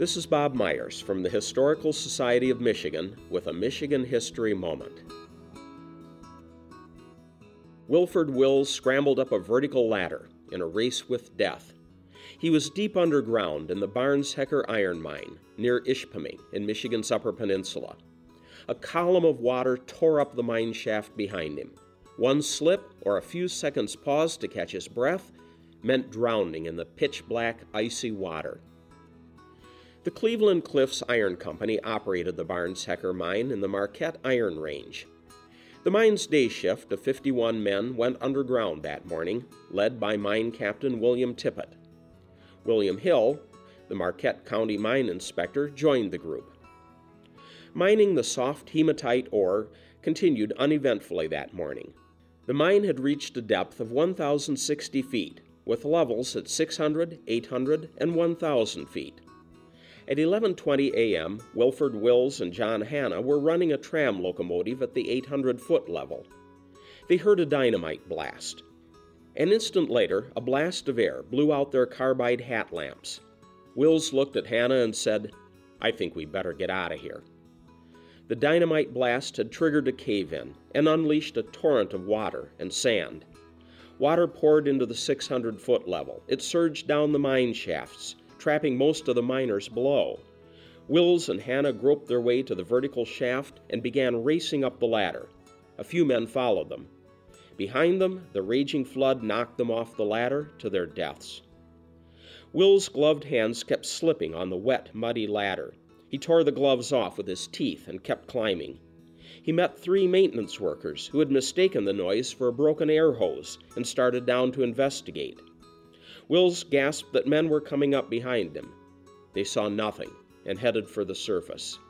This is Bob Myers from the Historical Society of Michigan with a Michigan History Moment. Wilford Wills scrambled up a vertical ladder in a race with death. He was deep underground in the Barnes Hecker iron mine near Ishpeming in Michigan's Upper Peninsula. A column of water tore up the mine shaft behind him. One slip or a few seconds pause to catch his breath meant drowning in the pitch black, icy water. The Cleveland Cliffs Iron Company operated the Barnes Hecker mine in the Marquette Iron Range. The mine's day shift of 51 men went underground that morning, led by mine captain William Tippett. William Hill, the Marquette County mine inspector, joined the group. Mining the soft hematite ore continued uneventfully that morning. The mine had reached a depth of 1,060 feet, with levels at 600, 800, and 1,000 feet. At 11:20 a.m., Wilford Wills and John Hanna were running a tram locomotive at the 800-foot level. They heard a dynamite blast. An instant later, a blast of air blew out their carbide hat lamps. Wills looked at Hanna and said, "I think we better get out of here." The dynamite blast had triggered a cave in and unleashed a torrent of water and sand. Water poured into the 600 foot level. It surged down the mine shafts, trapping most of the miners below. Wills and Hanna groped their way to the vertical shaft and began racing up the ladder. A few men followed them. Behind them, the raging flood knocked them off the ladder to their deaths. Wills' gloved hands kept slipping on the wet, muddy ladder. He tore the gloves off with his teeth and kept climbing. He met three maintenance workers who had mistaken the noise for a broken air hose and started down to investigate. Wills gasped that men were coming up behind him. They saw nothing and headed for the surface.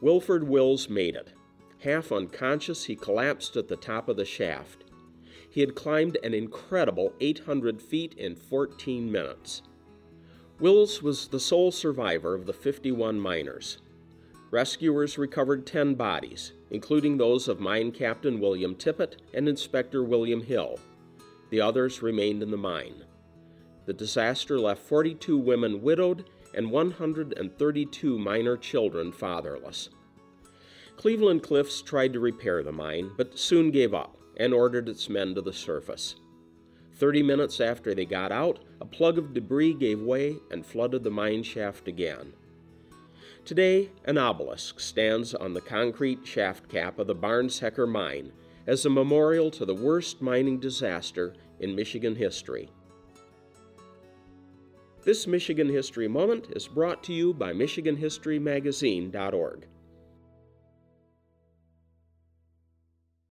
Wilford Wills made it. Half unconscious, he collapsed at the top of the shaft. He had climbed an incredible 800 feet in 14 minutes. Wills was the sole survivor of the 51 miners. Rescuers recovered 10 bodies, including those of mine captain William Tippett and Inspector William Hill. The others remained in the mine. The disaster left 42 women widowed and 132 minor children fatherless. Cleveland Cliffs tried to repair the mine, but soon gave up and ordered its men to the surface. Thirty minutes after they got out, a plug of debris gave way and flooded the mine shaft again. Today, an obelisk stands on the concrete shaft cap of the Barnes Hecker mine as a memorial to the worst mining disaster in Michigan history. This Michigan History Moment is brought to you by MichiganHistoryMagazine.org.